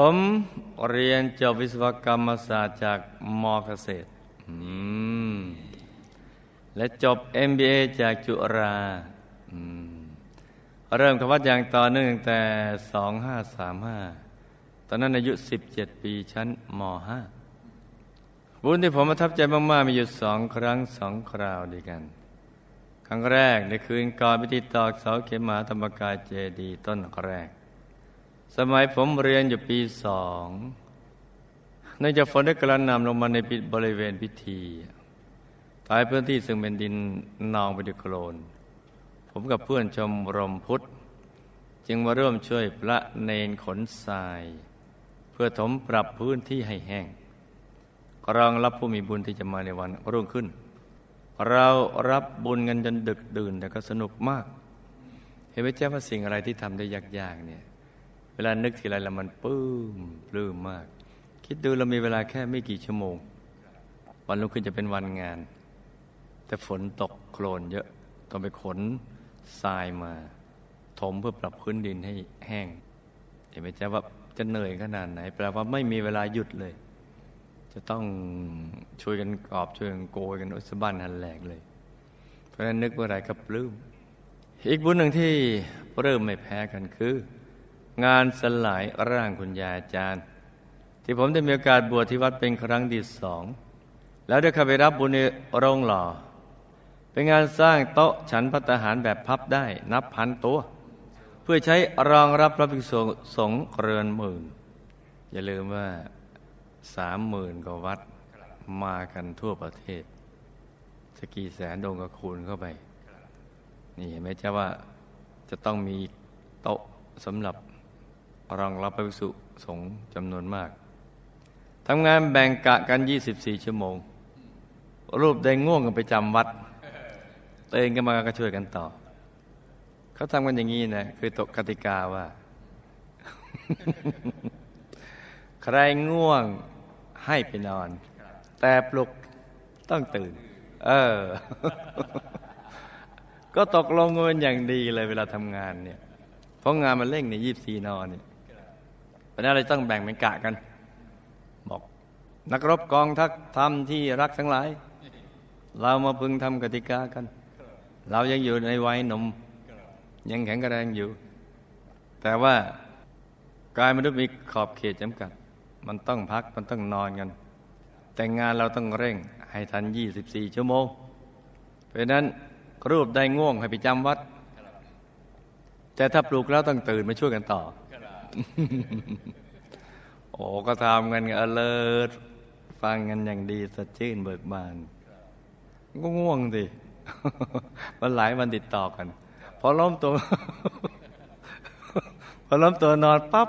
ผมเรียนจบวิศวกรรมศาสตร์จากมอเกษตร และจบ MBA จากจุฬาเริ่มคำวัดอย่างต่อเนื่องแต่ 2535 ตอนนั้นอายุ 17 ปีชั้นม .5 บุญที่ผมประทับใจมาก ๆ มีอยู่สองครั้งสองคราวดีกัน ครั้งแรกในคืนก่อนพิธีตอกเสาเข็มมหาธรรมกายเจดีต้นแรก สมัยผมเรียนอยู่ปีสองเนื่องจากฝนได้กระนำลงมาในบริเวณพิธีตายพื้นที่ซึ่งเป็นดินนองไปด้วยโคลน ผมกับเพื่อนชมรมพุทธ จึงมาร่วมช่วยพระเนนขนทราย เพื่อถมปรับพื้นที่ให้แห้งกรองรับผู้มีบุญที่จะมาในวันรุ่งขึ้น เรารับบุญกันจนดึกดื่นแต่ก็สนุกมาก เห็นไหมเจ้าว่าสิ่งอะไรที่ทำได้ยากๆเนี่ย เวลานึกทีไรแล้วมันปื้มปลื้มมาก คิดดูเรามีเวลาแค่ไม่กี่ชั่วโมง วันรุ่งขึ้นจะเป็นวันงาน แต่ฝนตกโคลนเยอะต้องไปขนทรายมาถมเพื่อปรับพื้นดินให้แห้งเห็นไหมจ๊ะว่าจะเหนื่อยขนาดไหนแปลว่าไม่มีเวลาหยุดเลย จะต้องช่วยกันกอบช่วยกันโกยกันอุสบันหันแหลกเลย เพราะฉะนั้นนึกว่าอะไรก็ปลื้มอีกบุญหนึ่งที่เริ่มไม่แพ้กันคือ งานสลายร่างคุณยายอาจารย์ ที่ผมได้มีโอกาสบวชที่วัดเป็นครั้งที่สอง แล้วได้เข้าไปรับบุญในโรงหล่อ เป็นงานสร้างโต๊ะฉันพัตหารแบบพับได้นับพันตัว เพื่อใช้รองรับพระภิกษุสงฆ์เรือนหมื่น อย่าลืมว่าสามหมื่นกว่าวัดมากันทั่วประเทศสกี่แสนดงกระคูณเข้าไป นี่เห็นไหมจ้าว่าจะต้องมีโต๊ะสำหรับ รองรับพระภิกษุสงฆ์จำนวนมากทำงานแบ่งกะกัน 24 ชั่วโมง รูปได้ง่วงกันไปจำวัดเตื่นกันมาก็ช่วยกันต่อ เขาทำกันอย่างนี้นะ คือตกกติกาว่า ใครง่วงให้ไปนอน แต่ปลุกต้องตื่น เออ ก็ตกลงเงินอย่างดีเลยเวลาทำงานเนี่ย เพราะงานมันเร่งในยี่สี่นอนเนี่ย ราะนั้นเราต้องแบ่งเป็นกะกัน บอก นักรบกองทัพทำที่รักทั้งหลาย เรามาพึงทำกติกากัน เรายังอยู่ในวัยหนุ่ม ยังแข็งแรงอยู่ แต่ว่ากายมนุษย์มีขอบเขตจำกัด มันต้องพักมันต้องนอนกัน แต่งานเราต้องเร่งให้ทัน 24 ชั่วโมง เพราะนั้นรูปได้ง่วงให้ไปจำวัด แต่ถ้าปลูกแล้วต้องตื่นมาช่วยกันต่อ โอ้ก็ทำกันเอเลิศฟังกันอย่างดีสดชื่นเบิกบานก็ง่วงสิมันหลายวันติดต่อกัน พอล้มตัว พอล้มตัวนอนปั๊บ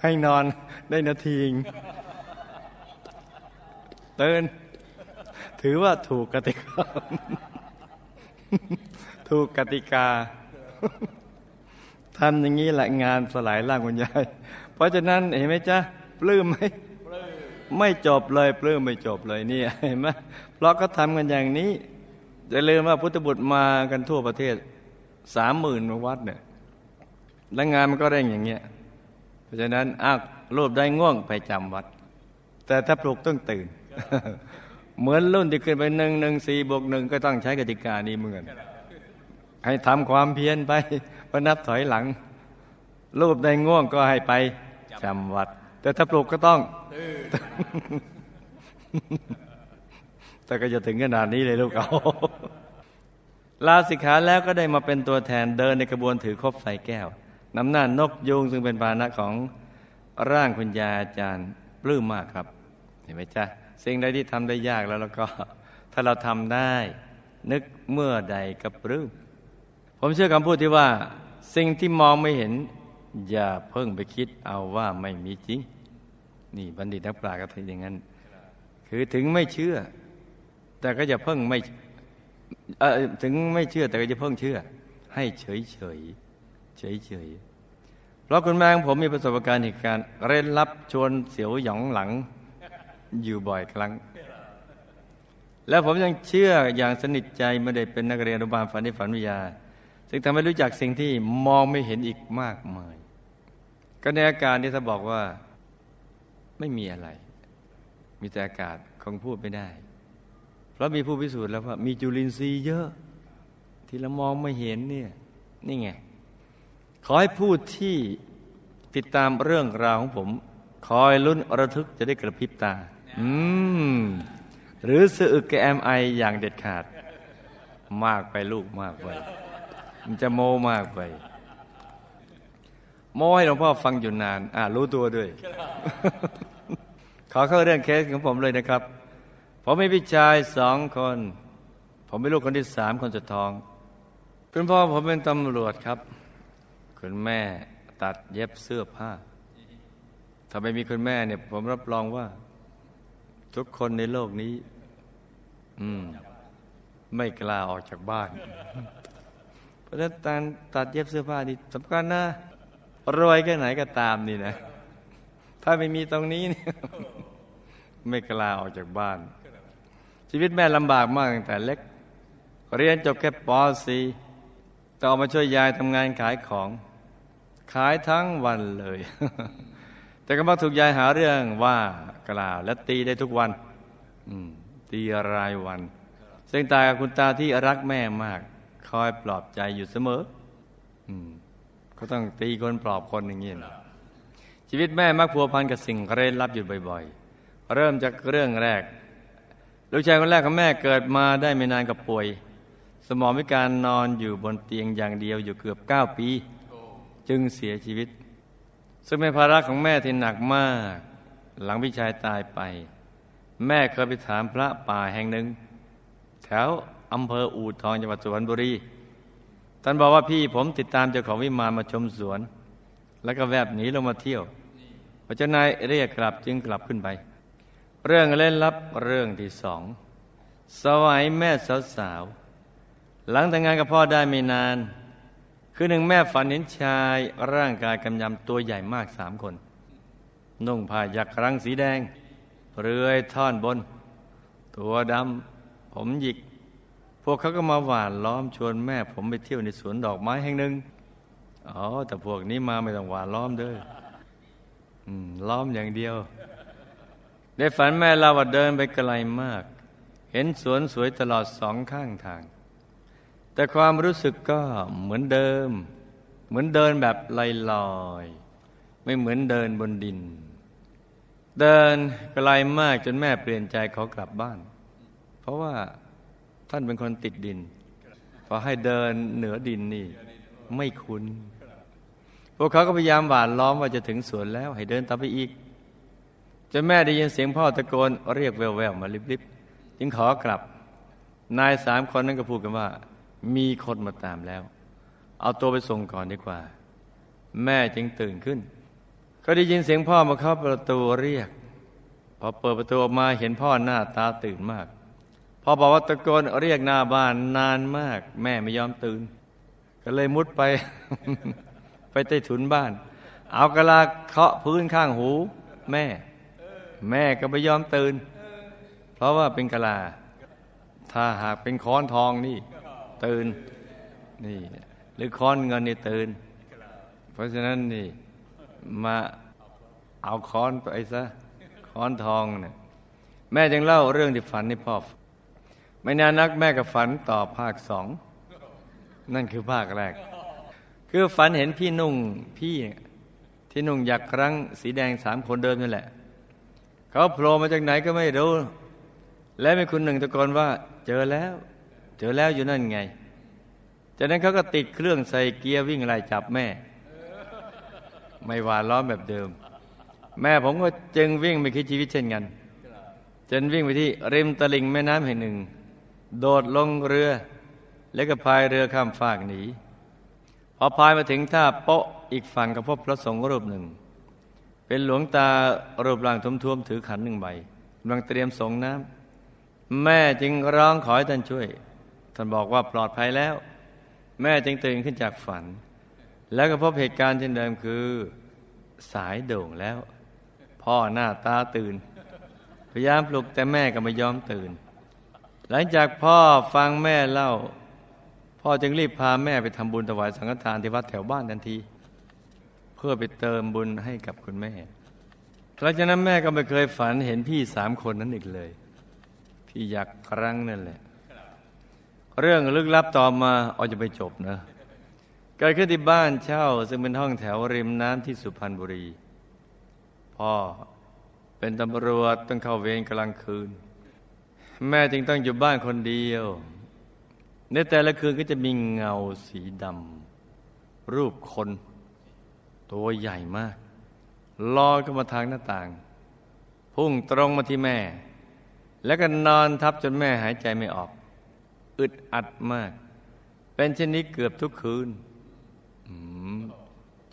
ให้นอนได้นาทีงเตือนถือว่าถูกกติกา ถูกกติกา ทำอย่างนี้แหละงานสลายร่างคุณยาย เพราะฉะนั้นเห็นไหมจ๊ะปลื้มไหมไม่จบเลยปลื้มไม่จบเลยนี่เห็นไหมเพราะก็ทำกันอย่างนี้จะลืมว่าพุทธบุตรมากันทั่วประเทศสามหมื่นวัดเนี่ยแล้วงานมันก็เร่งอย่างเงี้ย เพราะฉะนั้นอ้าวรูปได้ง่วงไปจำวัด แต่ถ้าปลุกต้องตื่น เหมือนรุ่นที่ขึ้นไปหนึ่งหนึ่งสี่บวกหนึ่งก็ต้องใช้กติกานี้เหมือน ให้ทำความเพียรไปพนับถอยหลัง รูปได้ง่วงก็ให้ไปจำวัด แต่ถ้าปลุกก็ต้อง แต่ก็จะถึงขนาดนี้เลยลูกเอาลาสิกขาแล้วก็ได้มาเป็นตัวแทนเดินในกระบวนถือคบใส่แก้วนำหน้านกยูงซึ่งเป็นภาณะของร่างคุณยาอาจารย์ปลื้มมากครับ เห็นไหมจ๊ะสิ่งใดที่ทำได้ยากแล้วแล้วก็ ถ้าเราทำได้ นึกเมื่อใดก็ปลื้ม ผมเชื่อคำพูดที่ว่า สิ่งที่มองไม่เห็น อย่าเพิ่งไปคิดเอาว่าไม่มีจริง นี่บัณฑิตนักปราชญ์ก็ทำอย่างนั้น คือถึงไม่เชื่อ แต่ก็จะเพิ่งไม่ถึงไม่เชื่อแต่ก็จะเพิ่งเชื่อ ให้เฉยเฉยเฉยเฉยเพราะคุณแม่ของผมมีประสบการณ์เหตุการณ์เร้นลับชวนเสียวหยองหลัง อยู่บ่อยครั้ง แล้วผมยังเชื่ออย่างสนิทใจไม่ได้เป็นนักเรียนอนุบาลฝันในฝันวิทยา จึงทำให้รู้จักสิ่งที่มองไม่เห็นอีกมากมาย ก็ในอาการที่ถ้าบอกว่าไม่มีอะไร มีแต่อากาศคงพูดไม่ได้ เพราะมีผู้พิสูจน์แล้วว่า มีจุลินทรีย์เยอะ ที่เรามองไม่เห็นเนี่ยนี่ไง ขอให้พูดที่ติดตามเรื่องราวของผม คอยลุ้นระทึกจะได้กระพริบตา อืม หรือสะอึกแกมไออย่างเด็ดขาด มากไปลูกมากไป มันจะโมมากไป โมให้หลวงพ่อฟังอยู่นาน อ่ารู้ตัวด้วย ขอเข้าเรื่องเคสของผมเลยนะครับ ผมมีพี่ชายสองคน ผมเป็นลูกคนที่สามคนสุดท้อง คุณพ่อผมเป็นตำรวจครับ คุณแม่ตัดเย็บเสื้อผ้า ถ้าไม่มีคุณแม่เนี่ย ผมรับรองว่า ทุกคนในโลกนี้ อืม ไม่กล้าออกจากบ้าน ราะฉะนั้นการตัดเย็บเสื้อผ้านี่สำคัญนะรวยแค่ไหนก็ตามนี่นะ ถ้าไม่มีตรงนี้เนี่ยไม่กล้าออกจากบ้าน ชีวิตแม่ลำบากมากตั้งแต่เล็ก เรียนจบแค่ป .4 ต่อมาช่วยยายทำงานขายของ ขายทั้งวันเลย แต่ก็มักถูกยายหาเรื่องว่ากล่าว และตีได้ทุกวันตีรายวัน ซึ่งตากับคุณตาที่รักแม่มาก คอยปลอบใจอยู่เสมอ อืม ก็ต้องตีคนปลอบคนอย่างนี้นะชีวิตแม่มักพัวพันกับสิ่งเร้นลับอยู่บ่อยๆ เริ่มจากเรื่องแรก ลูกชายคนแรกของแม่เกิดมาได้ไม่นานกับป่วย สมองพิการนอนอยู่บนเตียงอย่างเดียวอยู่เกือบเก้าปี จึงเสียชีวิต ซึ่งเป็นภาระของแม่ที่หนักมาก หลังพี่ชายตายไป แม่เคยไปถามพระป่าแห่งหนึ่ง แถว อำเภออู่ทองจังหวัดสุพรรณบุรีท่านบอกว่าพี่ผมติดตามเจ้าของวิมานมาชมสวน แล้วก็แวบหนีลงมาเที่ยวพระเจ้านายเรียกกลับจึงกลับขึ้นไป เรื่องเล่นลับเรื่องที่สองสวัยแม่สาวๆหลังแต่งงานกับพ่อได้ไม่นาน คือหนึ่งแม่ฝันเห็นชายร่างกายกำยำตัวใหญ่มากสามคน นุ่งผ้ายักรังสีแดงเปลือยท่อนบน ตัวดำผมหยิก พวกเขาก็มาหวานล้อมชวนแม่ผมไปเที่ยวในสวนดอกไม้แห่งหนึ่งอ๋อแต่พวกนี้มาไม่ต้องหวานล้อมเด้อล้อมอย่างเดียว ได้ฝันแม่เราว่าเดินไปไกลมาก เห็นสวนสวยตลอดสองข้างทาง แต่ความรู้สึกก็เหมือนเดิม เหมือนเดินแบบลอยๆไม่เหมือนเดินบนดิน เดินไกลมากจนแม่เปลี่ยนใจเขากลับบ้าน เพราะว่า ท่านเป็นคนติดดิน พอให้เดินเหนือดินนี่ ไม่คุ้น พวกเขาก็พยายามหวานล้อมว่าจะถึงสวนแล้ว ให้เดินต่อไปอีกจนแม่ได้ยินเสียงพ่อตะโกนเรียกแววๆมาลิบๆจึงขอกลับ นายสามคนนั้นก็พูดกันว่า มีคนมาตามแล้ว เอาตัวไปส่งก่อนดีกว่า แม่จึงตื่นขึ้น ก็ได้ยินเสียงพ่อมาเข้าประตูเรียก พอเปิดประตูออกมาเห็นพ่อหน้าตาตื่นมาก พอบอกว่าตะโกนเรียกหน้าบ้านนานมาก แม่ไม่ยอมตื่น ก็เลยมุดไป ไปใต้ถุนบ้าน เอากระลาเคาะพื้นข้างหู แม่ แม่ก็ไม่ยอมตื่น เพราะว่าเป็นกะลา ถ้าหากเป็นค้อนทองนี่ ตื่นนี่ หรือค้อนเงินนี่ตื่น เพราะฉะนั้นนี่มาเอาค้อนไปซะค้อนทองเนี่ยแม่จึงเล่าเรื่องที่ฝันให้พ่อ ไม่นานนักแม่กับฝันต่อภาคสองนั่นคือภาคแรก คือฝันเห็นพี่นุ่งพี่ที่นุ่งอยากครั้งสีแดงสามคนเดิมนั่นแหละ เขาโผล่มาจากไหนก็ไม่รู้ และมีคุณหนึ่งตะโกนว่า เจอแล้ว เจอแล้วอยู่นั่นไง จากนั้นเขาก็ติดเครื่องใส่เกียร์วิ่งไล่จับแม่ ไม่หวานล้อมแบบเดิม แม่ผมก็จึงวิ่งไปคิดชีวิตเช่นกันจนวิ่งไปที่ริมตลิ่งแม่น้ำแห่งหนึ่ง โดดลงเรือ แล้วก็พายเรือข้ามฟากหนีพอพายมาถึงท่าโปะอีกฝั่งก็พบพระสงฆ์รูปหนึ่ง เป็นหลวงตารูปร่างทุ่มๆถือขันหนึ่งใบกำลังเตรียมส่งน้ำแม่จึงร้องขอให้ท่านช่วย ท่านบอกว่าปลอดภัยแล้ว แม่จึงตื่นขึ้นจากฝัน แล้วก็พบเหตุการณ์เช่นเดิมคือสายโด่งแล้ว พ่อหน้าตาตื่น พยายามปลุกแต่แม่ก็ไม่ยอมตื่น หลังจากพ่อฟังแม่เล่า พ่อจึงรีบพาแม่ไปทำบุญถวายสังฆทานที่วัดแถวบ้านทันที เพื่อไปเติมบุญให้กับคุณแม่หลังจากนั้นแม่ก็ไม่เคยฝันเห็นพี่สามคนนั้นอีกเลย พี่อยากครั้งนั่นแหละ เรื่องลึกลับต่อมาเอาจะไปจบนะเกิดขึ้นที่บ้านเช่า ซึ่งเป็นห้องแถวริมน้ำที่สุพรรณบุรี พ่อเป็นตำรวจต้องเข้าเวรกลางคืน แม่จึงต้องอยู่บ้านคนเดียว ในแต่ละคืนก็จะมีเงาสีดำรูปคน ตัวใหญ่มากลอยเข้ามาทางหน้าต่าง พุ่งตรงมาที่แม่ แล้วก็นอนทับจนแม่หายใจไม่ออก อึดอัดมาก เป็นเช่นนี้เกือบทุกคืน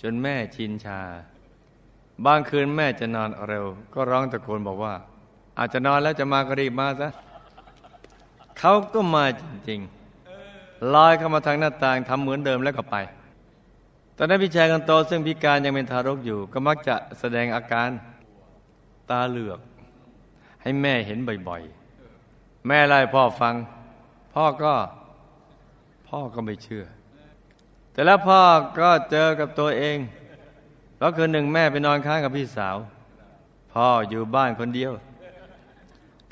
จนแม่ชินชา บางคืนแม่จะนอนเร็ว ก็ร้องตะโกนบอกว่า อาจจะนอนแล้วจะมาก็รีบมาซะ เขาก็มาจริงๆลอยเข้ามาทางหน้าต่างทำเหมือนเดิมแล้วก็ไป ตอนนั้นพี่ชายคนโตซึ่งพิการยังเป็นทารกอยู่ ก็มักจะแสดงอาการตาเหลือก ให้แม่เห็นบ่อยๆ แม่ไล่พ่อฟัง พ่อก็พ่อก็ไม่เชื่อ แต่แล้วพ่อก็เจอกับตัวเองเพราะคืนหนึ่งแม่ไปนอนค้างกับพี่สาว พ่ออยู่บ้านคนเดียว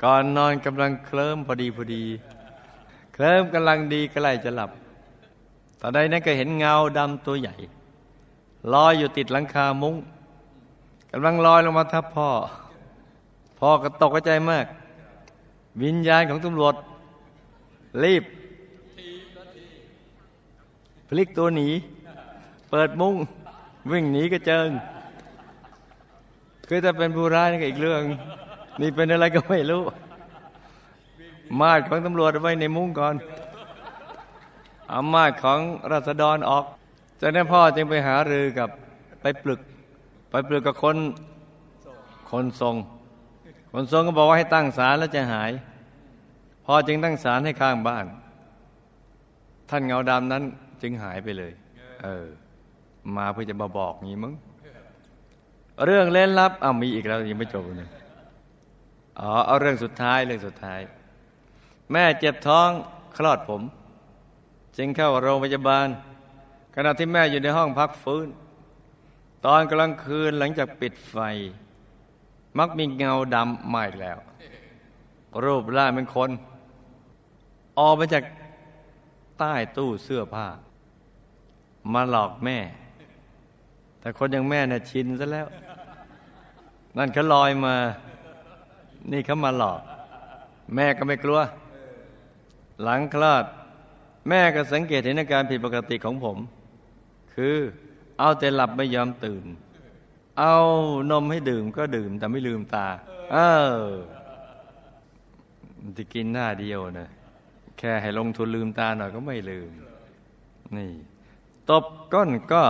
ก่อนนอนกำลังเคลิ้มพอดีพอดี เคลิ้มกำลังดีก็ไล่จะหลับตอนใดนั้นก็เห็นเงาดำตัวใหญ่ลอยอยู่ติดหลังคามุ้งกำลังลอยลงมาทับพ่อ พ่อก็ตกใจมาก วิญญาณของตำรวจ รีบ พลิกตัวหนี เปิดมุ้งวิ่งหนีกระเจิง คือถ้าเป็นผู้ร้ายนี่ก็อีกเรื่อง นี่เป็นอะไรก็ไม่รู้ มาดของตำรวจไว้ในมุ้งก่อนอามาดของรัษฎรออกจากนั้นพ่อจึงไปหารือกับไปปลึก ไปปลึกกับคนคนทรง คนทรงก็บอกว่าให้ตั้งศาลแล้วจะหาย พ่อจึงตั้งศาลให้ข้างบ้าน ท่านเงาดำนั้นจึงหายไปเลย เออ มาเพื่อจะมาบอกงี้มั้งเรื่องเล่นลับอ้ามีอีกแล้วยังไม่จบเลย อ๋อเอาเรื่องสุดท้ายเรื่องสุดท้าย แม่เจ็บท้องคลอดผม จึงเข้าโรงพยาบาล ขณะที่แม่อยู่ในห้องพักฟื้น ตอนกลางคืนหลังจากปิดไฟ มักมีเงาดำมาอีกแล้ว รูปร่างเป็นคน ออกมาจากใต้ตู้เสื้อผ้า มาหลอกแม่ แต่คนอย่างแม่เนี่ยชินซะแล้ว นั่นเขาลอยมา นี่เขามาหลอก แม่ก็ไม่กลัว หลังคลอด แม่ก็สังเกตเห็นอาการผิดปกติของผม คือเอาแต่หลับไม่ยอมตื่น เอานมให้ดื่มก็ดื่มแต่ไม่ลืมตา เออจะกินหน้าเดียวนะแค่ให้ลงทุนลืมตาหน่อยก็ไม่ลืม นี่ ตบก้นก็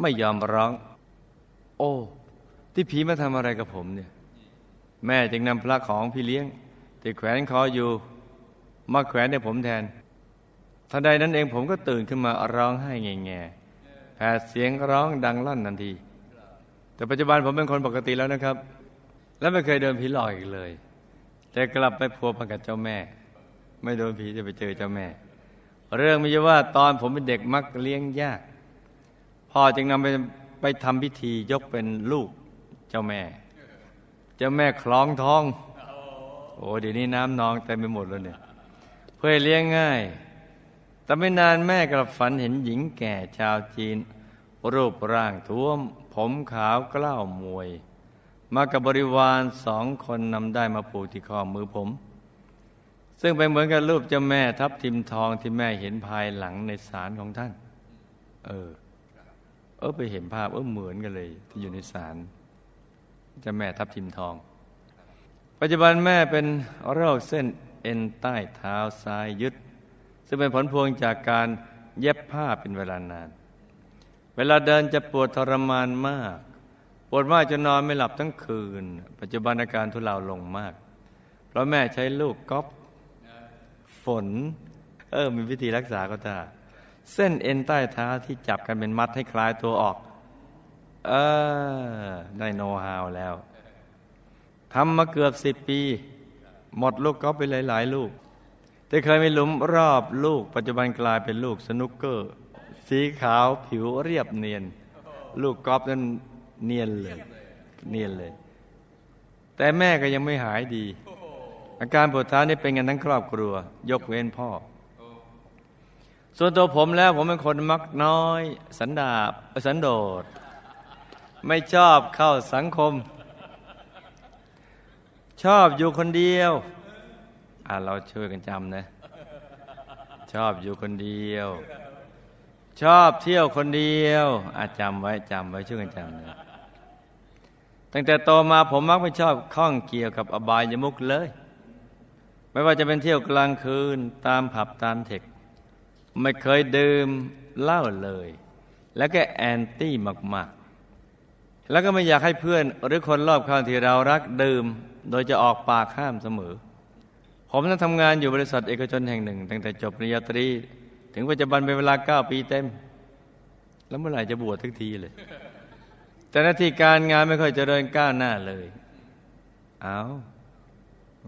ไม่ยอมร้อง โอ้ ที่ผีมาทำอะไรกับผมเนี่ย แม่จึงนำพระของพี่เลี้ยงที่แขวนคออยู่ มาแขวนในผมแทนทันใดนั้นเองผมก็ตื่นขึ้นมาร้องไห้แง่แง่แผดเสียงร้องดังลั่นทันที แต่ปัจจุบันผมเป็นคนปกติแล้วนะครับ และไม่เคยโดนผีหลอกอีกเลย แต่กลับไปพัวพันกับเจ้าแม่ ไม่โดนผีจะไปเจอเจ้าแม่ เรื่องไม่ใช่ว่าตอนผมเป็นเด็กมักเลี้ยงยากพ่อจึงนำไปไปทำพิธียกเป็นลูกเจ้าแม่ เจ้าแม่คล้องท้อง โอ้เดี๋ยวนี้น้ำนองเต็มไปหมดแล้วเนี่ย เพื่อเลี้ยงง่าย แต่ไม่นานแม่กลับฝันเห็นหญิงแก่ชาวจีน รูปร่างท้วม ผมขาวกล้าวมวย มากับบริวารสองคนนำได้มาปูที่ข้อมือผม ซึ่งเป็นเหมือนกับรูปเจ้าแม่ทับทิมทองที่แม่เห็นภายหลังในศาลของท่าน เออ เออไปเห็นภาพเออเหมือนกันเลย ที่อยู่ในศาล จ้าแม่ทับทิมทอง ปัจจุบันแม่เป็นโรคเส้นเอ็นใต้เท้าซ้ายยึด ซึ่งเป็นผลพวงจากการเย็บผ้าเป็นเวลานาน เวลาเดินจะปวดทรมานมาก ปวดมากจนนอนไม่หลับทั้งคืน ปัจจุบันอาการทุเลาลงมาก เพราะแม่ใช้ลูกก๊อปฝน เออมีวิธีรักษาก็ตาเส้นเอ็นใต้เท้าที่จับกันเป็นมัดให้คลายตัวออก เออ ได้โน้ฮาวแล้วทำมาเกือบสิบปี หมดลูกก๊อปไปหลาย ๆ ลูก แต่เคยมีหลุมรอบลูก ปัจจุบันกลายเป็นลูกสนุกเกอร์ สีขาวผิวเรียบเนียน ลูกกอล์ฟนั้นเนียนเลย เนียนเลย แต่แม่ก็ยังไม่หายดี อาการปวดเท้านี่เป็นกันทั้งครอบครัว ยกเว้นพ่อ ส่วนตัวผมแล้วผมเป็นคนมักน้อย สันดาบสันโดษ ไม่ชอบเข้าสังคม ชอบอยู่คนเดียว อ่าเราช่วยกันจำนะ ชอบอยู่คนเดียว ชอบเที่ยวคนเดียวอาจำไว้จำไว้ช่วยกันจำนะตั้งแต่โตมาผมมักไม่ชอบข้องเกี่ยวกับอบายยมุกเลย ไม่ว่าจะเป็นเที่ยวกลางคืนตามผับตามเทคไม่เคยดื่มเหล้าเลย แล้วก็แอนตี้มาก แล้วก็ไม่อยากให้เพื่อนหรือคนรอบข้างที่เรารักดื่ม โดยจะออกปากห้ามเสมอ ผมนั้นทำงานอยู่บริษัทเอกชนแห่งหนึ่ง ตั้งแต่จบปริญญาตรี ถึงปัจจุบันเป็นเวลาเก้าปีเต็ม แล้วเมื่อไหร่จะบวชทุกทีเลย แต่หน้าที่การงานไม่ค่อยจเจริญก้าวหน้าเลย เอา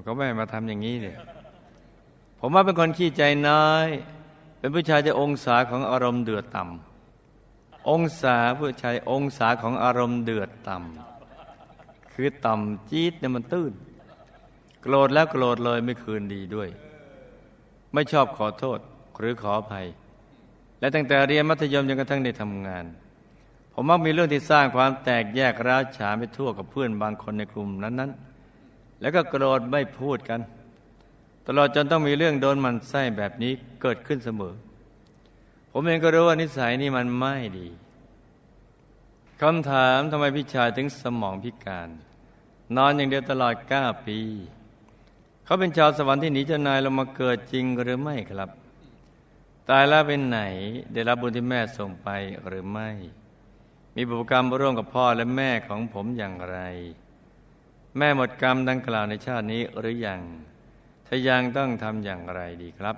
ก็ไม่มาทำอย่างนี้เนี่ยผมว่าเป็นคนขี้ใจน้อย เป็นผู้ชายจะองศาของอารมณ์เดือดต่ำ องศาผู้ชายองศาของอารมณ์เดือดต่ำคือต่ำจี๊ดเนี่ยมันตื้น โกรธแล้วโกรธเลยไม่คืนดีด้วย ไม่ชอบขอโทษหรือขออภัย และตั้งแต่เรียนมัธยมจนกระทั่งได้ทำงาน ผมมักมีเรื่องที่สร้างความแตกแยกร้าวฉานไปทั่วกับเพื่อนบางคนในกลุ่มนั้นๆ แล้วก็โกรธไม่พูดกัน ตลอดจนต้องมีเรื่องโดนมันไส้แบบนี้เกิดขึ้นเสมอ ผมเองก็รู้ว่านิสัยนี้มันไม่ดีคำถามทำไมพี่ชายถึงสมองพิการ นอนอย่างเดียวตลอดเก้าปี เขาเป็นชาวสวรรค์ที่หนีเจ้านายลงมาเกิดจริงหรือไม่ครับ ตายแล้วเป็นไหน ได้รับบุญที่แม่ส่งไปหรือไม่ มีบุพกรรมร่วมกับพ่อและแม่ของผมอย่างไร แม่หมดกรรมดังกล่าวในชาตินี้หรือยังถ้ายังต้องทำอย่างไรดีครับ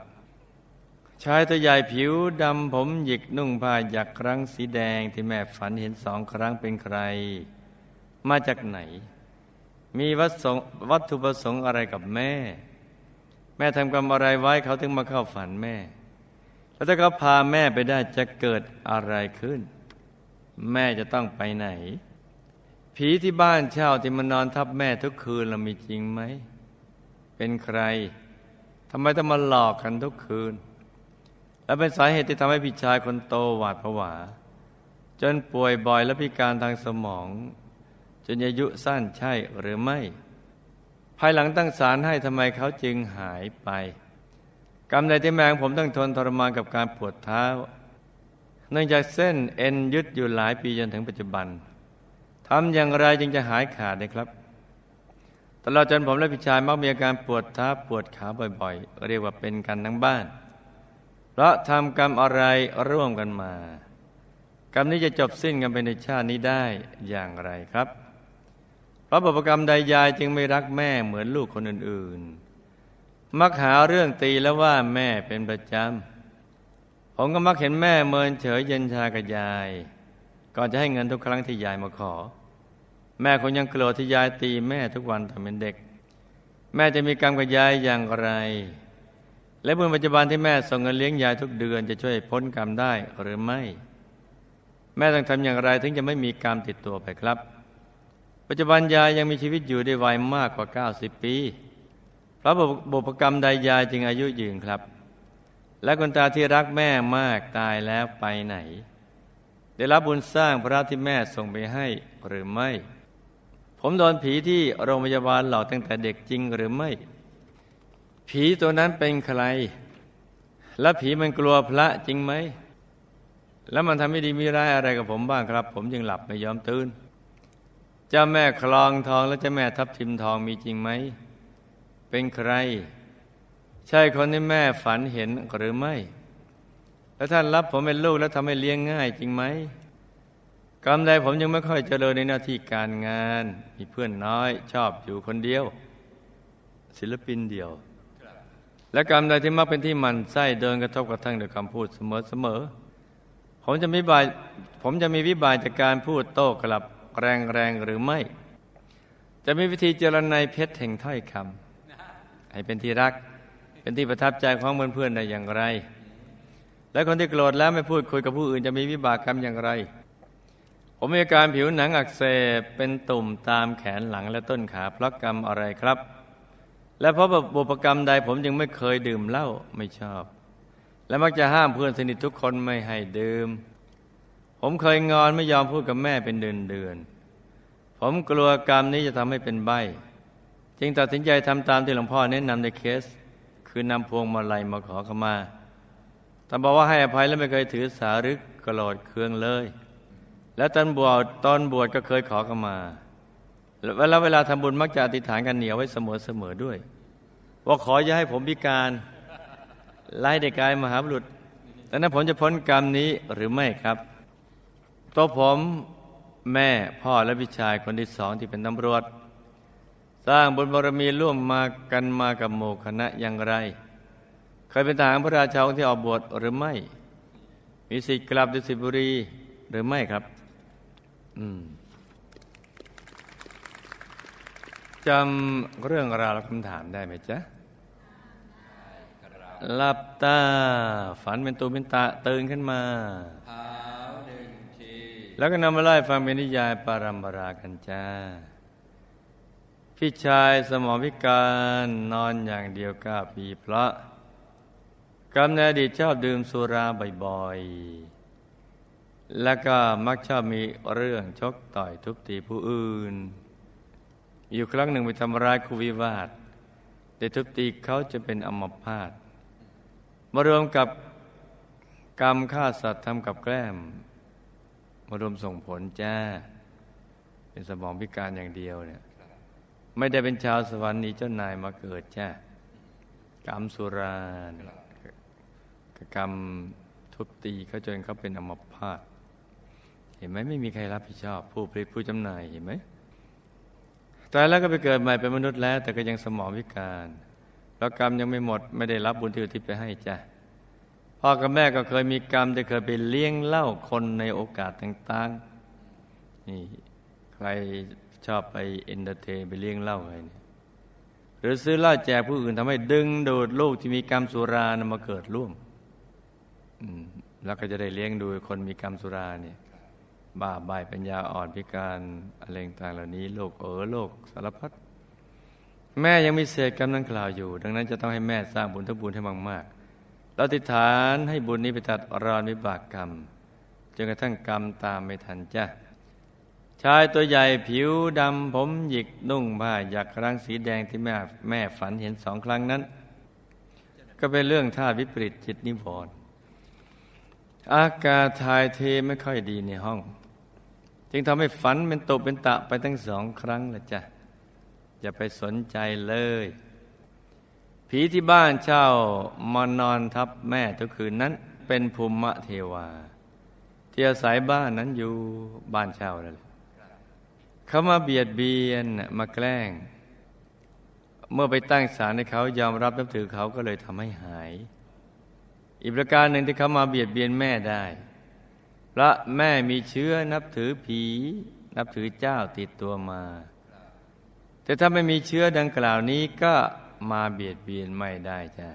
ชายตัวใหญ่ผิวดำผมหยิกนุ่งผ้าหยักครั้งสีแดงที่แม่ฝันเห็นสองครั้งเป็นใคร มาจากไหน มีวัตถุวัตถุประสงค์อะไรกับแม่ แม่ทำกรรมอะไรไว้เขาถึงมาเข้าฝันแม่ แล้วถ้าเขาพาแม่ไปได้จะเกิดอะไรขึ้น แม่จะต้องไปไหน ผีที่บ้านเช่าที่มานอนทับแม่ทุกคืนเรามีจริงไหม เป็นใครทำไมต้องมาหลอกกันทุกคืน และเป็นสาเหตุที่ทำให้พี่ชายคนโตหวาดผวา จนป่วยบ่อยและพิการทางสมอง จนอายุสั้นใช่หรือไม่ ภายหลังตั้งศาลให้ทำไมเขาจึงหายไป กรรมใดที่แมงผมต้องทนทรมานกับการปวดเท้า เนื่องจากเส้นเอ็นยึดอยู่หลายปีจนถึงปัจจุบันทำอย่างไรจึงจะหายขาดได้ครับตลอดจนผมและพี่ชายมักมีอาการปวดเท้าปวดขาบ่อยๆ เรียกว่าเป็นกันทั้งบ้าน เพราะทำกรรมอะไรร่วมกันมา กรรมนี้จะจบสิ้นกันไปในชาตินี้ได้อย่างไรครับ เพราะบุพกรรมใดยายจึงไม่รักแม่เหมือนลูกคนอื่นๆ มักหาเรื่องตีแล้วว่าแม่เป็นประจำ ผมก็มักเห็นแม่เมินเฉยเย็นชากับยาย ก่อนจะให้เงินทุกครั้งที่ยายมาขอ แม่คงยังโกรธที่ยายตีแม่ทุกวันตอนเป็นเด็ก แม่จะมีกรรมกับยายอย่างไร และบุญปัจจุบันที่แม่ส่งเงินเลี้ยงยายทุกเดือนจะช่วยพ้นกรรมได้หรือไม่ แม่ต้องทำอย่างไรถึงจะไม่มีกรรมติดตัวไปครับ ปัจจุบันยายยังมีชีวิตอยู่ได้วัยมากกว่า 90 ปีเพราะบุพกรรมใดยายจึงอายุยืนครับ และคนตาที่รักแม่มากตายแล้วไปไหน ได้รับบุญสร้างพระที่แม่ส่งไปให้หรือไม่ ผมโดนผีที่โรงพยาบาลหลอกตั้งแต่เด็กจริงหรือไม่ ผีตัวนั้นเป็นใคร และผีมันกลัวพระจริงไหม แล้วมันทำไม่ดีมีร้ายอะไรกับผมบ้างครับ ผมยังหลับไม่ยอมตื่นเจ้าแม่คลองทองและเจ้าแม่ทับทิมทองมีจริงไหม เป็นใคร ใช่คนที่แม่ฝันเห็นหรือไม่ แล้วท่านรับผมเป็นลูกแล้วทำให้เลี้ยงง่ายจริงไหมกรรมใดผมยังไม่ค่อยเจริญในหน้าที่การงาน มีเพื่อนน้อยชอบอยู่คนเดียว ศิลปินเดียว และกรรมใดที่มักเป็นที่มันไส้เดินกระทบกระทั่งด้วยคำพูดเสมอๆผมจะมีบายผมจะมีวิบายจากการพูดโต้กลับแรงแรงหรือไม่ จะมีวิธีเจรนายเพชรแห่งถ้อยคำให้เป็นที่รัก เป็นที่ประทับใจของเพื่อนๆได้อย่างไร และคนที่โกรธแล้วไม่พูดคุยกับผู้อื่นจะมีวิบากกรรมอย่างไร ผมมีอาการผิวหนังอักเสบเป็นตุ่มตามแขนหลังและต้นขาเพราะกรรมอะไรครับ และเพราะบุพกรรมใดผมยังไม่เคยดื่มเหล้าไม่ชอบ และมักจะห้ามเพื่อนสนิททุกคนไม่ให้ดื่ม ผมเคยงอนไม่ยอมพูดกับแม่เป็นเดือนเดือน ผมกลัวกรรมนี้จะทำให้เป็นใบจึงตัดสินใจทำตามที่หลวงพ่อแนะนำในเคส คือนำพวงมาลัยมาขอขมาท่านบอกว่าให้อภัยและไม่เคยถือสารึกกรดเคืองเลย แล้วตอนบวชตอนบวชก็เคยขอขมา เวลาเวลาทำบุญมักจะอธิษฐานกันเหนียวไว้เสมอเสมอด้วย ว่าขออย่าให้ผมพิการไล่เด็กกายมหาบุรุษแต่นั้นผมจะพ้นกรรมนี้หรือไม่ครับ ตัวผมแม่พ่อและพี่ชายคนที่สองที่เป็นตำรวจ สร้างบุญบารมีร่วมมากันมากับโมคณะอย่างไร เคยเป็นทหารพระราชาที่ออกบวชหรือไม่ มีสิทธิ์กลับดุสิตบุรีหรือไม่ครับ อืม จำเรื่องราวและคำถามได้ไหมจ๊ะหลับตา ฝันเป็นตูเป็นตาตื่นขึ้นมาแล้วก็นำมาไล่ฟังเป็นนิยายปารัมปรากันจ้า พี่ชายสมองพิการนอนอย่างเดียวก้าปีเพราะกำเนิดอดีตชอบดื่มสุราบ่อยๆ แล้วก็มักชอบมีเรื่องชกต่อยทุบตีผู้อื่น อยู่ครั้งหนึ่งไปทำร้ายคูวิวาทแต่ทุบตีเขาจะเป็นอมพาตมารวมกับกรรมฆ่าสัตว์ทำกับแกล้มมารวมส่งผลจ้า เป็นสมองพิการอย่างเดียวเนี่ยไม่ได้เป็นชาวสวรรค์นี้เจ้านายมาเกิดจ้ากรรมสุรานกรรมทุบตีเขาจนเขาเป็นอัมพาตเห็นไหมไม่มีใครรับผิดชอบ ผู้ผลิตผู้จำหน่ายเห็นไหม ตายแล้วก็ไปเกิดใหม่เป็นมนุษย์แล้ว แต่ก็ยังสมองพิการแล้วกรรมยังไม่หมดไม่ได้รับบุญที่อุทิศไปให้จ้ะพ่อกับแม่ก็เคยมีกรรมที่เคยไปเลี้ยงเหล้าคนในโอกาสต่างๆนี่ใครชอบไป entertain ไปเลี้ยงเหล้าอะไรนี่หรือซื้อเหล้าแจกผู้อื่นทำให้ดึงดูดลูกที่มีกรรมสุรานมาเกิดร่วมแล้วก็จะได้เลี้ยงดูคนมีกรรมสุราเนี่ย บ้าใบปัญญาอ่อนพิการอะไรต่างเหล่านี้โรคเออโรคสารพัดแม่ยังมีเศษกรรมนั้นกล่าวอยู่ ดังนั้นจะต้องให้แม่สร้างบุญทุกบุญให้มากๆเราติดฐานให้บุญนี้ไปตัดรอนวิบากกรรมจนกระทั่งกรรมตามไม่ทันจ้ะชายตัวใหญ่ผิวดำผมหยิกนุ่งผ้าหยักครั้งสีแดงที่แม่แม่ฝันเห็นสองครั้งนั้น ก็เป็นเรื่องท่าวิปริตจิตนิวรณ์อากาศทายเทไม่ค่อยดีในห้อง จึงทำให้ฝันเป็นตกเป็นตะไปทั้งสองครั้งละจ้ะ อย่าไปสนใจเลย ผีที่บ้านเช่ามานอนทับแม่ทุกคืนนั้น เป็นภูมิเทวาที่อาศัยบ้านนั้นอยู่บ้านเช่าเลยเขามาเบียดเบียนมาแกล้ง เมื่อไปตั้งศาลให้เขายอมรับนับถือเขาก็เลยทำให้หาย อีกประการหนึ่งที่เขามาเบียดเบียนแม่ได้ พระแม่มีเชื้อนับถือผี นับถือเจ้าติดตัวมา แต่ถ้าไม่มีเชื้อดังกล่าวนี้ก็มาเบียดเบียนไม่ได้จ้ะ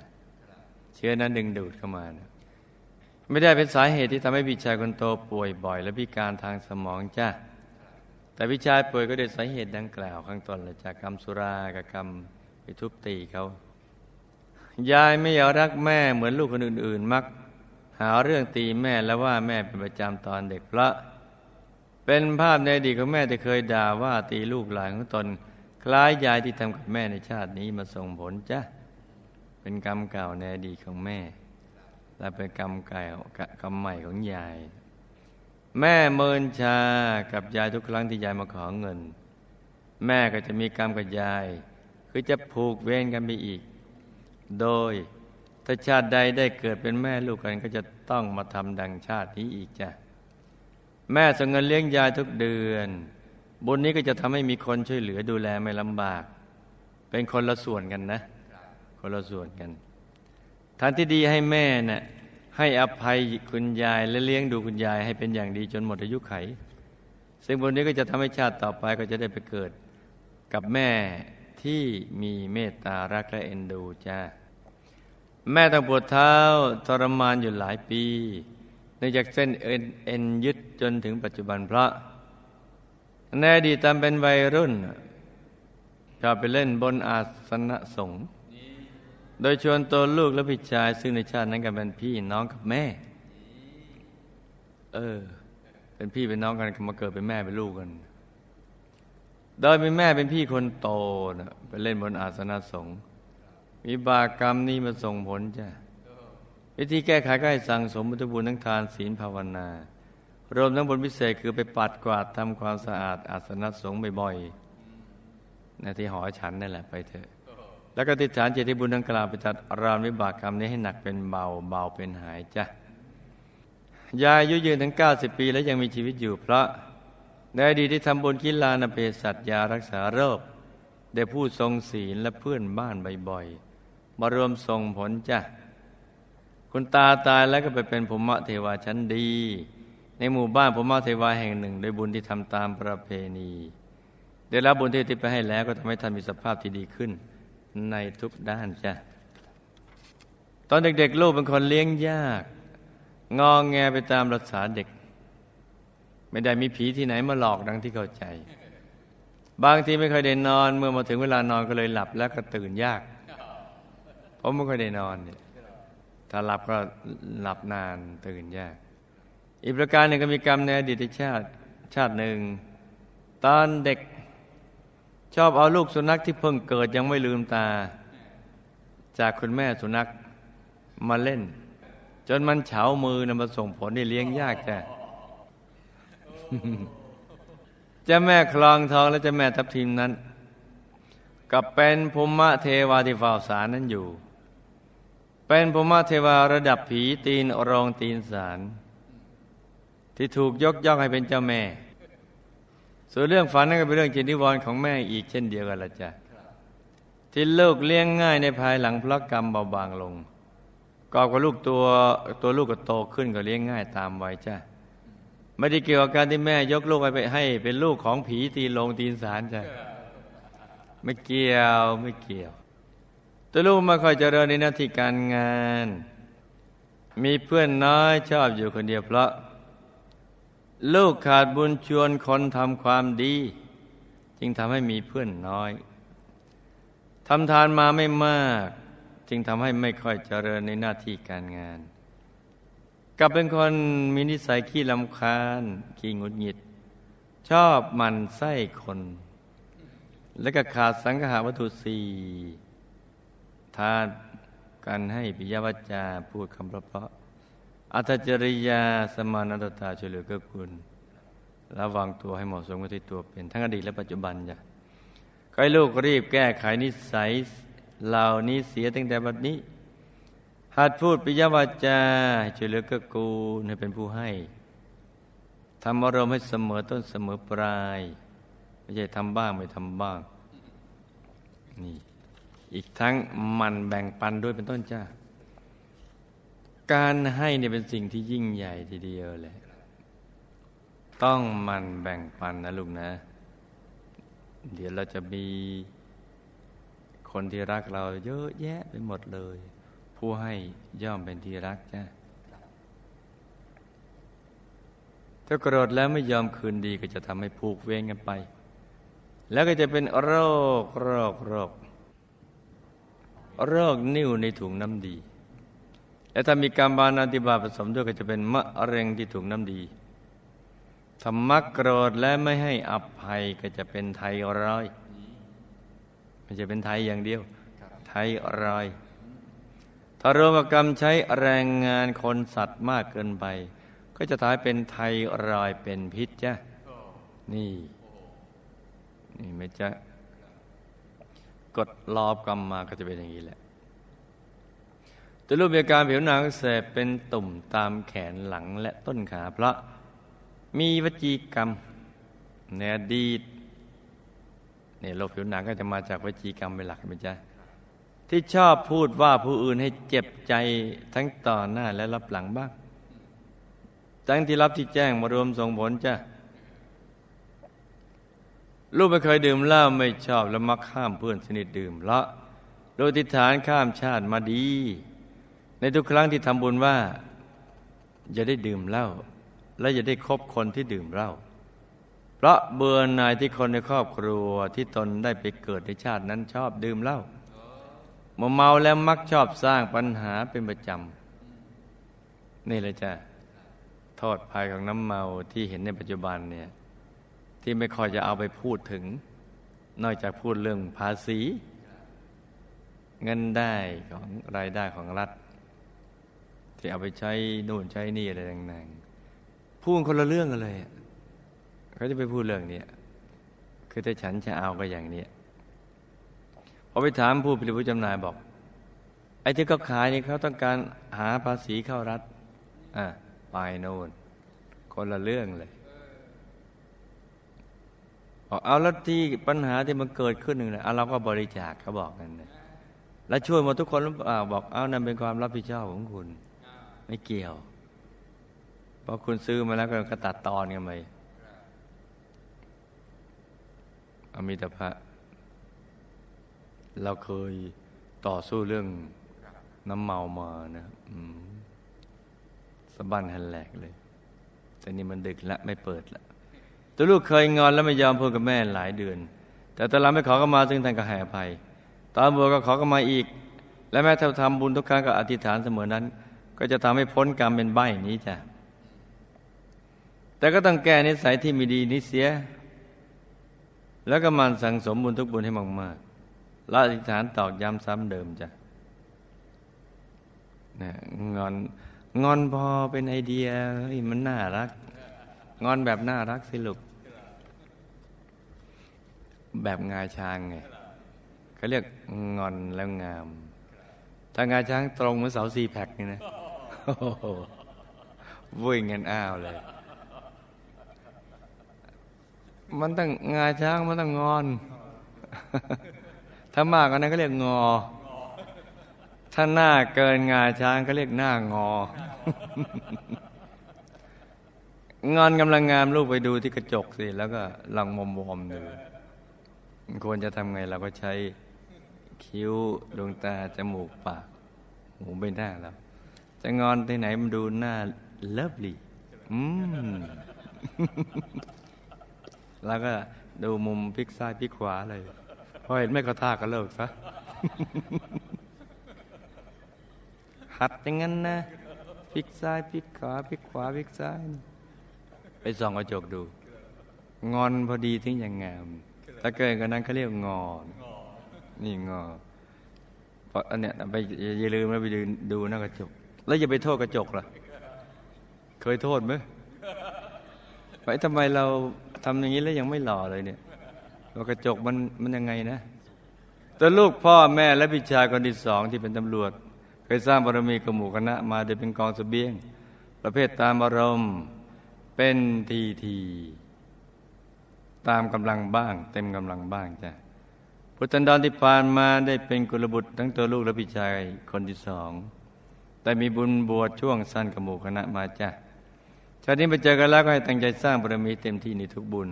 เชื้อนั้นดึงดูดเข้ามานะไม่ได้เป็นสาเหตุที่ทำให้พี่ชายคนโตป่วยบ่อย และพิการทางสมองจ้ะแต่พี่ชายป่วยก็ด้วยสาเหตุดังกล่าวข้างต้นละจากกรรมสุรากับกรรมไปทุบตีเขายายไม่อยากรักแม่เหมือนลูกคนอื่น ๆ มัก หาเรื่องตีแม่และว่าแม่เป็นประจำตอนเด็กพระ เป็นภาพในอดีตของแม่ที่เคยด่าว่าตีลูกหลานของตน คล้ายยายที่ทำกับแม่ในชาตินี้มาส่งผลจ้ะเป็นกรรมเก่าในอดีตของแม่ และเป็นกรรมเก่ากรรมใหม่ของยาย แม่เมินชากับยายทุกครั้งที่ยายมาขอเงิน แม่ก็จะมีกรรมกับยาย คือจะผูกเวรกันไปอีก โดย ถ้าชาติใดได้เกิดเป็นแม่ลูกกันก็จะต้องมาทำดังชาตินี้อีกจ้ะแม่ส่งเงินเลี้ยงยายทุกเดือน บุญนี้ก็จะทำให้มีคนช่วยเหลือดูแลไม่ลำบาก เป็นคนละส่วนกันนะ คนละส่วนกันทานที่ดีให้แม่นะ่ะให้อภัยคุณยายและเลี้ยงดูคุณยายให้เป็นอย่างดีจนหมดอายุไข ซึ่งบุญนี้ก็จะทำให้ชาติต่อไปก็จะได้ไปเกิด กับแม่ที่มีเมตตารักและเอ็นดูจ้า แม่ต้องปวดเท้าทรมานอยู่หลายปีเนื่องจากเส้นเอ็นเอ็นยึดจนถึงปัจจุบันเพราะในอดีตตามเป็นวัยรุ่นชอบไปเล่นบนอาสนะสงฆ์โดยชวนตัวลูกและพี่ชาย ซึ่งในชาตินั้นกันเป็นพี่น้องกับแม่ เออ เป็นพี่เป็นน้องกันมาเกิดเป็นแม่เป็นลูกกัน โดยมีแม่เป็นพี่คนโตนะไปเล่นบนอาสนะสงฆ์ มีบากรรมนี้มาส่งผลจ้ะวิธีแก้ไขก็ให้สั่งสมบุญบุญทั้งทานศีลภาวนารวมทั้งบนพิเศษคือไปปัดกวาดทำความสะอาดอาสนะสงฆ์บ่อยๆในที่หอฉันนั่นแหละไปเถอะ แล้วก็ติดฐานเจติบุญทั้งกล่าวไปจัดรามวิบากกรรมนี้ให้หนักเป็นเบาเบาเป็นหายจ้ะยายอายุยืนถึง 90 ปีแล้วยังมีชีวิตอยู่เพราะในอดีตที่ทำบุญกิลานเภสัชยารักษาโรคได้ผู้ทรงศีลและเพื่อนบ้านบ่อยๆ มารวมส่งผลจ้ะ คุณตาตายแล้วก็ไปเป็นภูมิเทวาชั้นดี ในหมู่บ้านภูมิเทวาแห่งหนึ่ง โดยบุญที่ทำตามประเพณีได้รับบุญที่ติดไปให้แล้วก็ทำให้ท่านมีสภาพที่ดีขึ้น ในทุกด้านจ้ะ ตอนเด็กๆ ลูกเป็นคนเลี้ยงยาก งองแงไปตามรักษาเด็ก ไม่ได้มีผีที่ไหนมาหลอกดังที่เข้าใจ บางทีไม่เคยได้นอนเมื่อมาถึงเวลานอนก็เลยหลับแล้วก็ตื่นยาก ผมไม่เคยได้นอนเนี่ยถ้าหลับก็หลับนานตื่นยาก อีกประการหนึ่งก็มีกรรมในอดีตชาติชาติหนึ่ง ตอนเด็กชอบเอาลูกสุนัขที่เพิ่งเกิดยังไม่ลืมตา จากคุณแม่สุนัขมาเล่น จนมันเฉามือนำมาส่งผลให้เลี้ยงยากจ้ะจะแม่คลองทองและจะแม่ทับทิมนั้น กับเป็นภูมิเทวาที่เฝ้าสารนั้นอยู่ เป็นภูมิเทวาระดับผีตีนรองตีนสารที่ถูกยกย่องให้เป็นเจ้าแม่ ส่วนเรื่องฝันนั่นก็เป็นเรื่องจิตนิวรณ์ของแม่อีกเช่นเดียวกันละจ้ะที่ลูกเลี้ยงง่ายในภายหลังพระกรรมเบาบางลงกอบกับลูกตัวตัวลูกก็โตขึ้นก็เลี้ยงง่ายตามวัยจ้ะไม่ได้เกี่ยวกับการที่แม่ยกลูกไปให้ เป็นลูกของผีตีลงตีนสารจ้ะไม่เกี่ยวไม่เกี่ยว ตัวลูกไม่ค่อยเจริญในหน้าที่การงาน มีเพื่อนน้อยชอบอยู่คนเดียวเพราะ ลูกขาดบุญชวนคนทำความดี จึงทำให้มีเพื่อนน้อยทำทานมาไม่มาก จึงทำให้ไม่ค่อยเจริญในหน้าที่การงานกลับเป็นคนมีนิสัยขี้ลำคาญขี้งุดหงิด ชอบมันไส้คน และก็ขาดสังหาวัตถุสี่ ทานการให้ปิยวัจจาพูดคำเพราะอัตจริยาสมานัตตาช่วยเหลือเกื้อกูลระวังตัวให้เหมาะสมกับที่ตัวเป็นทั้งอดีตและปัจจุบันจ้ะให้ลูกรีบแก้ไขนิสัยเหล่านี้เสียตั้งแต่บัดนี้ หัดพูดปิยวาจาช่วยเหลือเกื้อกูลให้เป็นผู้ให้ทำอารมณ์ให้เสมอต้นเสมอปลาย ไม่ใช่ทำบ้างไม่ทำบ้าง นี่ อีกทั้งมันแบ่งปันด้วยเป็นต้นจ้า การให้เนี่ยเป็นสิ่งที่ยิ่งใหญ่ทีเดียวเลย ต้องมันแบ่งปันนะลูกนะ เดี๋ยวเราจะมีคนที่รักเราเยอะแยะไปหมดเลย ผู้ให้ย่อมเป็นที่รักจ้าถ้าโกรธแล้วไม่ยอมคืนดีก็จะทำให้ผูกเวรกันไป แล้วก็จะเป็นโรคโรคโรค โรคนิ่วในถุงน้ำดี และถ้ามีกรรมบานาติบาผสมด้วยก็จะเป็นมะเร็งที่ถุงน้ำดีทำมักโกรธและไม่ให้อภัยก็จะเป็นไทรอยม่ใช่เป็นไทยอย่างเดียว ไทรอยถ้ารวมกับกรรมใช้แรงงานคนสัตว์มากเกินไป ก็จะทายเป็นไทรอยเป็นพิษจ้ะนี่ นี่ไม่จะ กดรอบกรรมมาก็จะเป็นอย่างนี้แหละจะรูปมีอาการผิวหนังเสบเป็นตุ่มตามแขนหลังและต้นขาเพราะมีวจีกรรมในอดีตเนี่ยโรคผิวหนังก็จะมาจากวจีกรรมเป็นหลักไหมจ๊ะที่ชอบพูดว่าผู้อื่นให้เจ็บใจทั้งต่อหน้าและรับหลังบ้างทั้งที่รับที่แจ้งมารวมส่งผลจ้ะ ลูกไม่เคยดื่มเหล้าไม่ชอบและมักข้ามเพื่อนสนิทดื่มละโดยทิฐานข้ามชาติมาดี ในทุกครั้งที่ทำบุญว่า อย่าได้ดื่มเหล้าและอย่าได้คบคนที่ดื่มเหล้าเพราะเบื่อหน่ายที่คนในครอบครัวที่ตนได้ไปเกิดในชาตินั้นชอบดื่มเหล้าเมื่อเมาแล้วมักชอบสร้างปัญหาเป็นประจำนี่เลยจ้ะโทษภัยของน้ำเมาที่เห็นในปัจจุบันเนี่ย ที่ไม่ค่อยจะเอาไปพูดถึง นอกจากพูดเรื่องภาษี เงินได้ของรายได้ของรัฐ ที่เอาไปใช้นู่นใช้นี่อะไรต่างๆพูดคนละเรื่องกันเลยเขาจะไปพูดเรื่องนี้คือถ้าฉันจะเอาก็อย่างนี้พอไปถามผู้ผลิตผู้จำหน่ายบอกไอ้ที่เขาขายนี่เขาต้องการหาภาษีเข้ารัฐอะไปโน่นคนละเรื่องเลย บอกเอาแล้วที่ปัญหาที่มันเกิดขึ้นหนึ่งเลยเราก็บริจาคเขาบอกกันนะแล้วช่วยมดทุกคนอเปล่าบอกเอานั่นเป็นความรับผิดชอบของคุณ ไม่เกี่ยวเพราะคุณซื้อมาแล้วก็ตัดตอนกันไปอมิตรพระเราเคยต่อสู้เรื่องน้ำเมามานะสะบันหันแหลกเลย แต่นี่มันดึกละไม่เปิดละ ตัวลูกเคยงอนแล้วไม่ยอมพูดกับแม่หลายเดือน แต่ตอนหลังไม่ขอก็มาซึ่งท่านก็ให้อภัยตอนบวชก็ขอก็มาอีก และแม้ถ้าทำบุญทุกครั้งก็อธิษฐานเสมอนั้น ก็จะทำให้พ้นกรรมเป็นใบนี้จ้ะแต่ก็ต้องแก้นิสัยที่มีดีนี้เสีย แล้วก็มันสั่งสมบุญทุกบุญให้มากๆละอธิษฐานตอกย้ำซ้ำเดิมจ้ะนะงอนงอนพอเป็นไอเดียเฮ้ยมันน่ารัก งอนแบบน่ารักสิลูก แบบงาช้างไงเขาเรียกงอนแล้วงาม ถ้างาช้างตรงเหมือนเสาซีแพคนี่นะวุ่ยเงินอ้าวเลย มันต้องงาช้างมันต้องงอน ถ้ามากกว่านั้นก็เรียกงอ ถ้าหน้าเกินงาช้างก็เรียกหน้างองอนกำลังงามลูกไปดูที่กระจกสิ แล้วก็ลองมอมวอมดู ควรจะทำไงเราก็ใช้คิ้วดวงตาจมูกปากหูใบหน้แล้วจะงอนที่ไหนมันดูหน้าเลิฟลีอืมแล้วก็ดูมุมพลิกซ้ายพลิกขวาเลยพอเห็นไม่กระทาก็เลิกซะหัดอย่างนั้นนะพลิกซ้ายพลิกขวาพลิกขวาพลิกซ้าย ไปส่องกระจกดู งอนพอดีทิ้งอย่างงาม ถ้าเกิดกันนั้นเขาเรียกงอน นี่งอเพราะอันเนี้ยไปอย่าลืมนะไปดูดูหน้ากระจก แล้วอย่าไปโทษกระจกล่ะ เคยโทษไหมไปทำไมเราทำอย่างนี้แล้วยังไม่หล่อเลยเนี่ยว่ากระจกมันมันยังไงนะแต่ลูกพ่อแม่และพี่ชายคนที่สองที่เป็นตำรวจ เคยสร้างบารมีกับหมู่คณะมาโดยเป็นกองสเสบียง ประเภทตามอารมณ์เป็นทีที ตามกำลังบ้าง เต็มกำลังบ้างจ้ะพุทธันดรที่ผ่านมาได้เป็นกุลบุตรทั้งตัวลูกและพี่ชายคนที่สองแต่มีบุญบวชช่วงสั้นกับหมู่คณะมาจ้ะชาตินี้ไปเจอกันแล้วก็ให้ตั้งใจสร้างบารมีเต็มที่ในทุกบุญ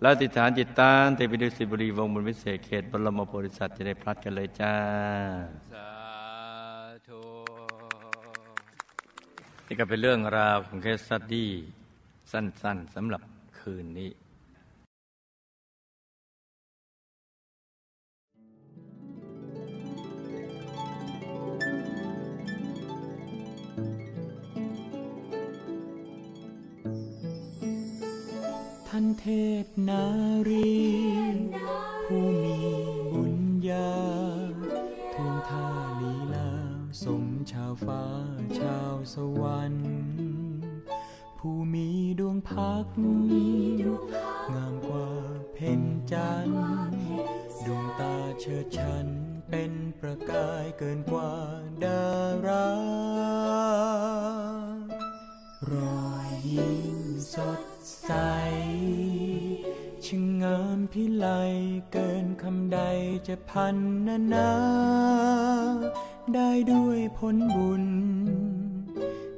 แล้วอธิษฐานจิตตามติดไปดุสิตบุรีวงบุญพิเศษเขตบรมโพธิสัตว์จะได้ไม่พลัดกันเลยจ้านี่ก็เป็นเรื่องราวของ case study สั้นๆสำหรับคืนนี้ ท่านเทพนารี ผู้มีบุญญาทุ่งท่าลีลาสมชาวฟ้าชาวสวรรค์ ผู้มีดวงพัก งามกว่าเพ็ญจันทร์ดวงตาเชิดชันเป็นประกายเกินกว่าดารารอยยิ้มสด ใส ช่างงามพิไลเกินคำใดจะพันนานา ได้ด้วยผลบุญ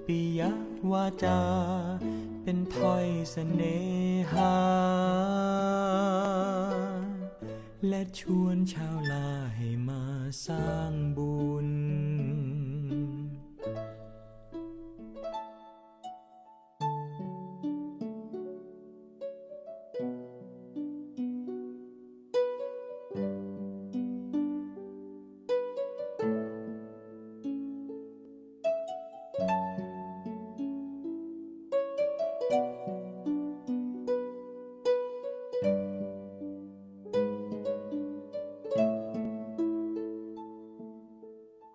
ปิยวาจา เป็นถ้อยเสน่หา และชวนชาวลาให้มาสร้างบุญ